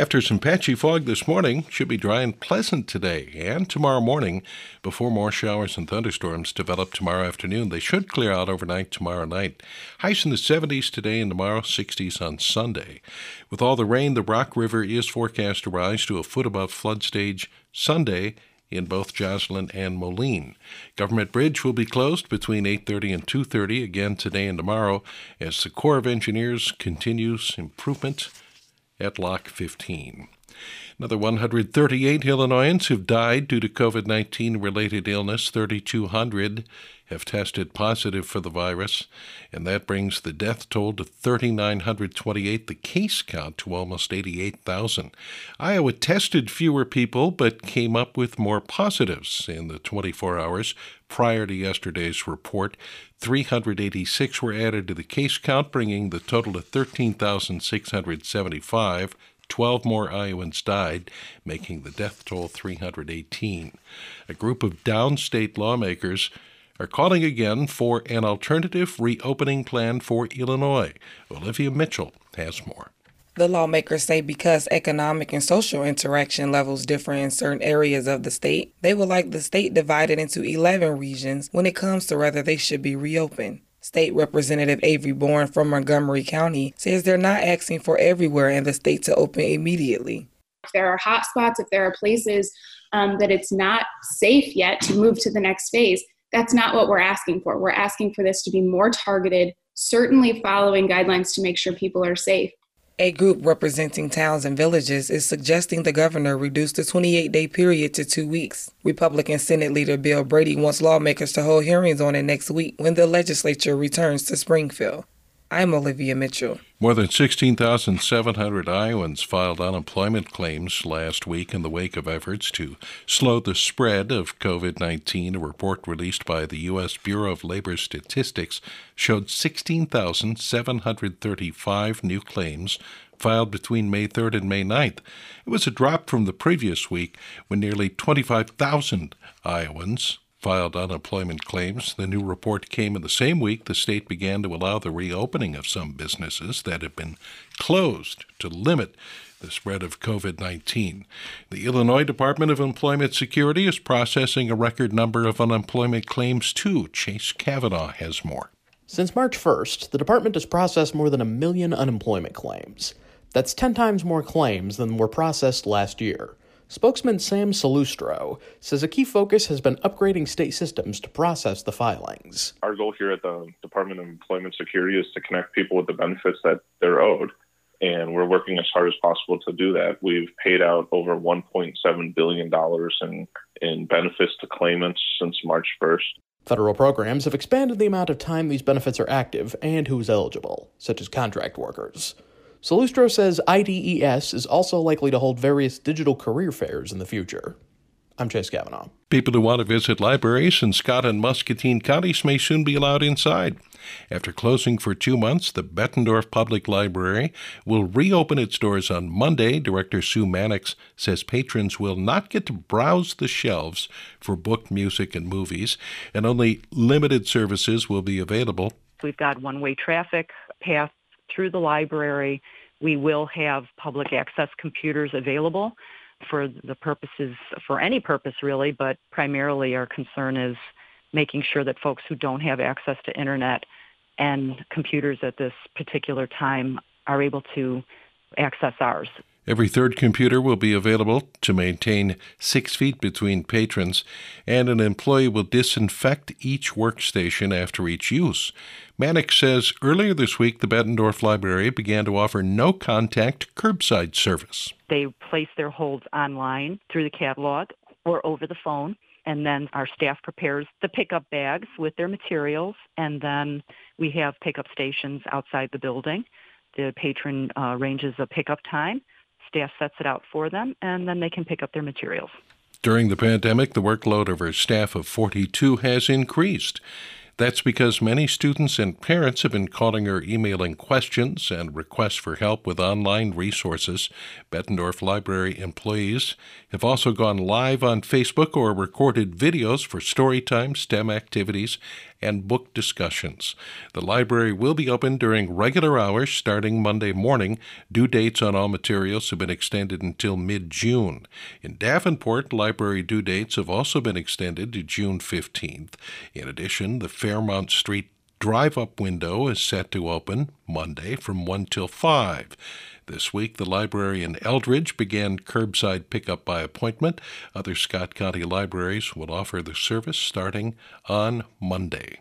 After some patchy fog this morning, should be dry and pleasant today and tomorrow morning before more showers and thunderstorms develop tomorrow afternoon. They should clear out overnight tomorrow night. Highs in the 70s today and tomorrow, 60s on Sunday. With all the rain, the Rock River is forecast to rise to a foot above flood stage Sunday in both Joslin and Moline. Government Bridge will be closed between 8:30 and 2:30 again today and tomorrow as the Corps of Engineers continues improvement at Lock 15. Another 138 Illinoisans have died due to COVID 19 related illness. 3,200 have tested positive for the virus, and that brings the death toll to 3,928, the case count to almost 88,000. Iowa tested fewer people but came up with more positives in the 24 hours prior to yesterday's report. 386 were added to the case count, bringing the total to 13,675. 12 more Iowans died, making the death toll 318. A group of downstate lawmakers are calling again for an alternative reopening plan for Illinois. Olivia Mitchell has more. The lawmakers say because economic and social interaction levels differ in certain areas of the state, they would like the state divided into 11 regions when it comes to whether they should be reopened. State Representative Avery Bourne from Montgomery County says they're not asking for everywhere in the state to open immediately. If there are hot spots, if there are places um, that it's not safe yet to move to the next phase, that's not what we're asking for. We're asking for this to be more targeted, certainly following guidelines to make sure people are safe. A group representing towns and villages is suggesting the governor reduce the 28 day period to two weeks. Republican Senate Leader Bill Brady wants lawmakers to hold hearings on it next week when the legislature returns to Springfield. I'm Olivia Mitchell. More than 16,700 Iowans filed unemployment claims last week in the wake of efforts to slow the spread of COVID 19. A report released by the U.S. Bureau of Labor Statistics showed 16,735 new claims filed between May 3rd and May 9th. It was a drop from the previous week when nearly 25,000 Iowans filed unemployment claims. The new report came in the same week the state began to allow the reopening of some businesses that had been closed to limit the spread of COVID 19. The Illinois Department of Employment Security is processing a record number of unemployment claims, too. Chase Kavanaugh has more. Since March 1st, the department has processed more than a million unemployment claims. That's 10 times more claims than were processed last year. Spokesman Sam Salustro says a key focus has been upgrading state systems to process the filings. Our goal here at the Department of Employment Security is to connect people with the benefits that they're owed. And we're working as hard as possible to do that. We've paid out over $1.7 billion in, in benefits to claimants since March 1st. Federal programs have expanded the amount of time these benefits are active and who's eligible, such as contract workers. Salustro says IDES is also likely to hold various digital career fairs in the future. I'm Chase Kavanaugh. People who want to visit libraries in Scott and Muscatine counties may soon be allowed inside. After closing for two months, the Bettendorf Public Library will reopen its doors on Monday. Director Sue Mannix says patrons will not get to browse the shelves for book, music, and movies, and only limited services will be available. We've got one way traffic path through the library. We will have public access computers available for the purposes, for any purpose really, but primarily our concern is making sure that folks who don't have access to internet and computers at this particular time are able to access ours. Every third computer will be available to maintain six feet between patrons, and an employee will disinfect each workstation after each use. Mannix says earlier this week the Bettendorf Library began to offer no contact curbside service. They place their holds online through the catalog or over the phone and then our staff prepares the pickup bags with their materials, and then we have pickup stations outside the building. The patron uh, arranges a pickup time staff sets it out for them, and then they can pick up their materials. During the pandemic, the workload of our staff of 42 has increased. That's because many students and parents have been calling or emailing questions and requests for help with online resources. Bettendorf Library employees have also gone live on Facebook or recorded videos for story time, STEM activities, and book discussions. The library will be open during regular hours starting Monday morning. Due dates on all materials have been extended until mid June. In Davenport, library due dates have also been extended to June 15th. In addition, the Fairmount Street drive up window is set to open Monday from 1 till 5. This week, the library in Eldridge began curbside pickup by appointment. Other Scott County libraries will offer the service starting on Monday.